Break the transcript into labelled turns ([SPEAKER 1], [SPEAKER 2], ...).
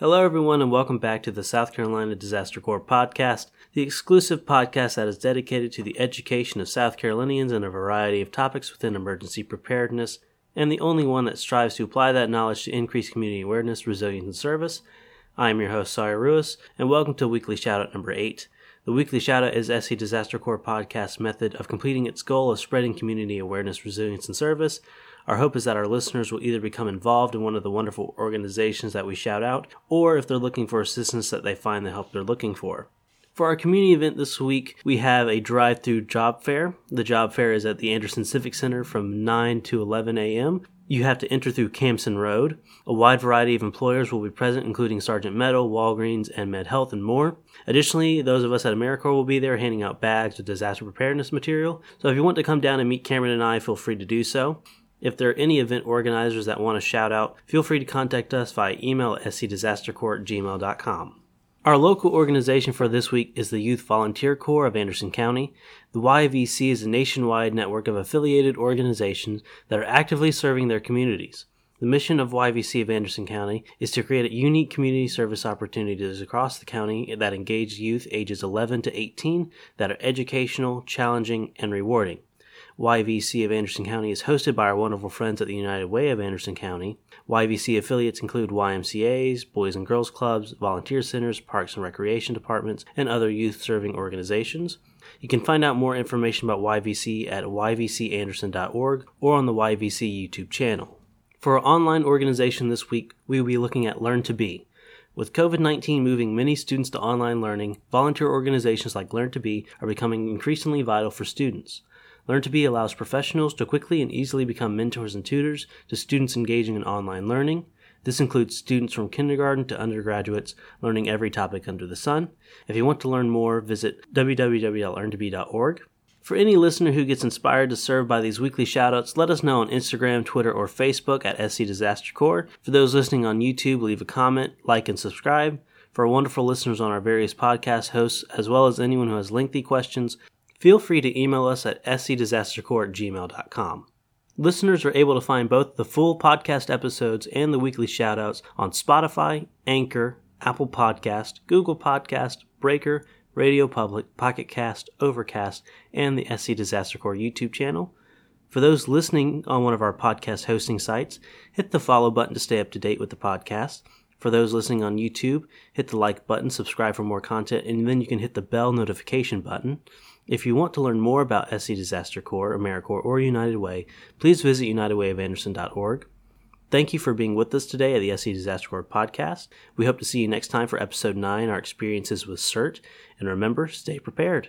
[SPEAKER 1] Hello, everyone, and welcome back to the South Carolina Disaster Corps podcast, the exclusive podcast that is dedicated to the education of South Carolinians in a variety of topics within emergency preparedness, and the only one that strives to apply that knowledge to increase community awareness, resilience, and service. I am your host, Sawyer Ruiz, and welcome to weekly shoutout number eight. The weekly shoutout is SC Disaster Corps podcast method of completing its goal of spreading community awareness, resilience, and service our hope is that our listeners will either become involved in one of the wonderful organizations that we shout out, or if they're looking for assistance, that they find the help they're looking for. For our community event this week, we have a drive through job fair. The job fair is at the Anderson Civic Center from 9 to 11 a.m. You have to enter through Camson Road. A wide variety of employers will be present, including Sargent Metal, Walgreens, and MedHealth, and more. Additionally, those of us at AmeriCorps will be there handing out bags of disaster preparedness material. So if you want to come down and meet Cameron and I, feel free to do so. If there are any event organizers that want to shout out, feel free to contact us via email at scdisastercorps@gmail.com. Our local organization for this week is the Youth Volunteer Corps of Anderson County. The YVC is a nationwide network of affiliated organizations that are actively serving their communities. The mission of YVC of Anderson County is to create unique community service opportunities across the county that engage youth ages 11 to 18 that are educational, challenging, and rewarding. YVC of Anderson County is hosted by our wonderful friends at the United Way of Anderson County. YVC affiliates include YMCAs, Boys and Girls Clubs, volunteer centers, parks and recreation departments, and other youth serving organizations. You can find out more information about YVC at yvcanderson.org or on the YVC YouTube channel. For our online organization this week, we will be looking at Learn to Be. With COVID 19 moving many students to online learning, volunteer organizations like Learn to Be are becoming increasingly vital for students. Learn to Be allows professionals to quickly and easily become mentors and tutors to students engaging in online learning. This includes students from kindergarten to undergraduates learning every topic under the sun. If you want to learn more, visit www.learntobe.org. For any listener who gets inspired to serve by these weekly shoutouts, let us know on Instagram, Twitter, or Facebook at SC Disaster Corps. For those listening on YouTube, leave a comment, like, and subscribe. For our wonderful listeners on our various podcast hosts, as well as anyone who has lengthy questions, feel free to email us at scdisastercorps at gmail.com. Listeners are able to find both the full podcast episodes and the weekly shoutouts on Spotify, Anchor, Apple Podcast, Google Podcast, Breaker, Radio Public, Pocket Cast, Overcast, and the SC Disaster Corps YouTube channel. For those listening on one of our podcast hosting sites, hit the follow button to stay up to date with the podcast. For those listening on YouTube, hit the like button, subscribe for more content, and then you can hit the bell notification button. If you want to learn more about SC Disaster Corps, AmeriCorps, or United Way, please visit unitedwayofanderson.org. Thank you for being with us today at the SC Disaster Corps podcast. We hope to see you next time for episode 9, our experiences with CERT. And remember, stay prepared.